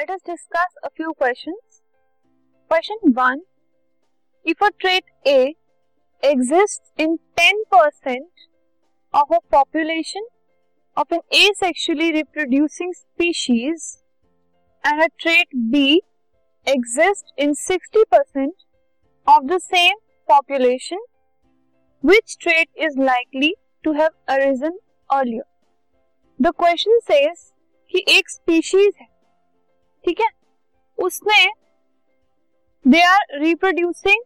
let us discuss a few questions. Question 1. If a trait A exists in 10% of a population of an asexually reproducing species and a trait B exists in 60% of the same population, which trait is likely to have arisen earlier? The question says कि एक species है ठीक है? उसमें they are reproducing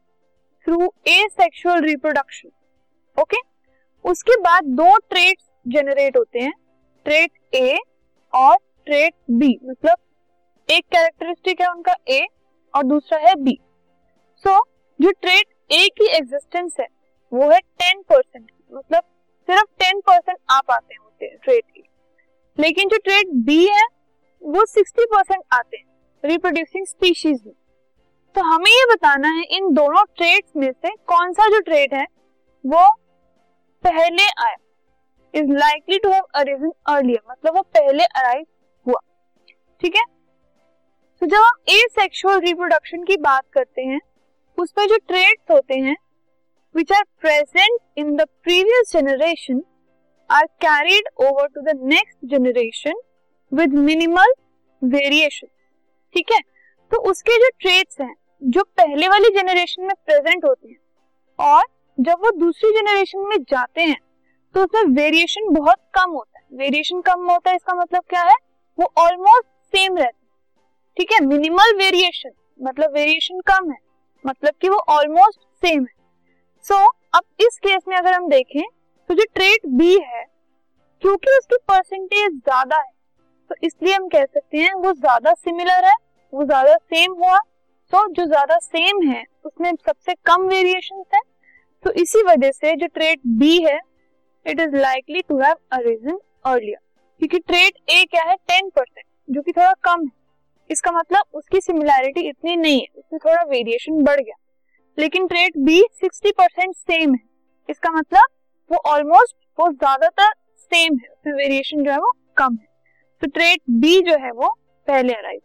through asexual reproduction okay उसके बाद दो trait generate होते हैं ट्रेट ए और ट्रेट बी मतलब एक कैरेक्टरिस्टिक है उनका ए और दूसरा है बी सो so, जो ट्रेट ए की एग्जिस्टेंस है वो है टेन परसेंट मतलब सिर्फ़ टेन परसेंट आ पाते होते हैं ट्रेट की लेकिन जो ट्रेट बी है वो सिक्सटी परसेंट आते हैं रिप्रोड्यूसिंग स्पीशीज में। तो हमें ये बताना है, इन दोनों ट्रेड्स में से कौन सा जो ट्रेड है, वो पहले आया is likely to have arisen earlier मतलब वो पहले अराइव हुआ। ठीक है? तो जब हम ए सेक्सुअल रिप्रोडक्शन की बात करते हैं, उसमें जो ट्रेड्स होते हैं which are present in the previous generation are carried over to the next generation with minimal variation ठीक है? तो उसके जो ट्रेड्स हैं जो पहले वाली जनरेशन में प्रेजेंट होते हैं और जब वो दूसरी जनरेशन में जाते हैं तो उसमें वेरिएशन बहुत कम होता है। वेरिएशन कम होता है इसका मतलब क्या है? वो ऑलमोस्ट सेम रहता है। ठीक है? मिनिमल वेरिएशन मतलब वेरिएशन कम है मतलब कि वो ऑलमोस्ट सेम है। सो so, अब इस केस में अगर हम देखें तो जो ट्रेट बी है क्योंकि उसकी परसेंटेज ज़्यादा है तो इसलिए हम कह सकते हैं वो ज़्यादा सिमिलर है, वो ज़्यादा सेम हुआ। तो जो ज़्यादा सेम है, उसमें सबसे कम वेरिएशन है। तो इसी वजह से जो ट्रेट बी है it is likely to have arisen earlier क्योंकि ट्रेट ए क्या है? टेन परसेंट जो कि थोड़ा कम है। इसका मतलब उसकी सिमिलैरिटी इतनी नहीं है, उसमें थोड़ा वेरिएशन बढ़ गया। लेकिन trait B sixty percent same है। इसका मतलब वो ऑलमोस्ट वो ज़्यादातर सेम है, उसमें वेरिएशन जो है वो कम है। तो ट्रेट बी जो है वो पहले अराइव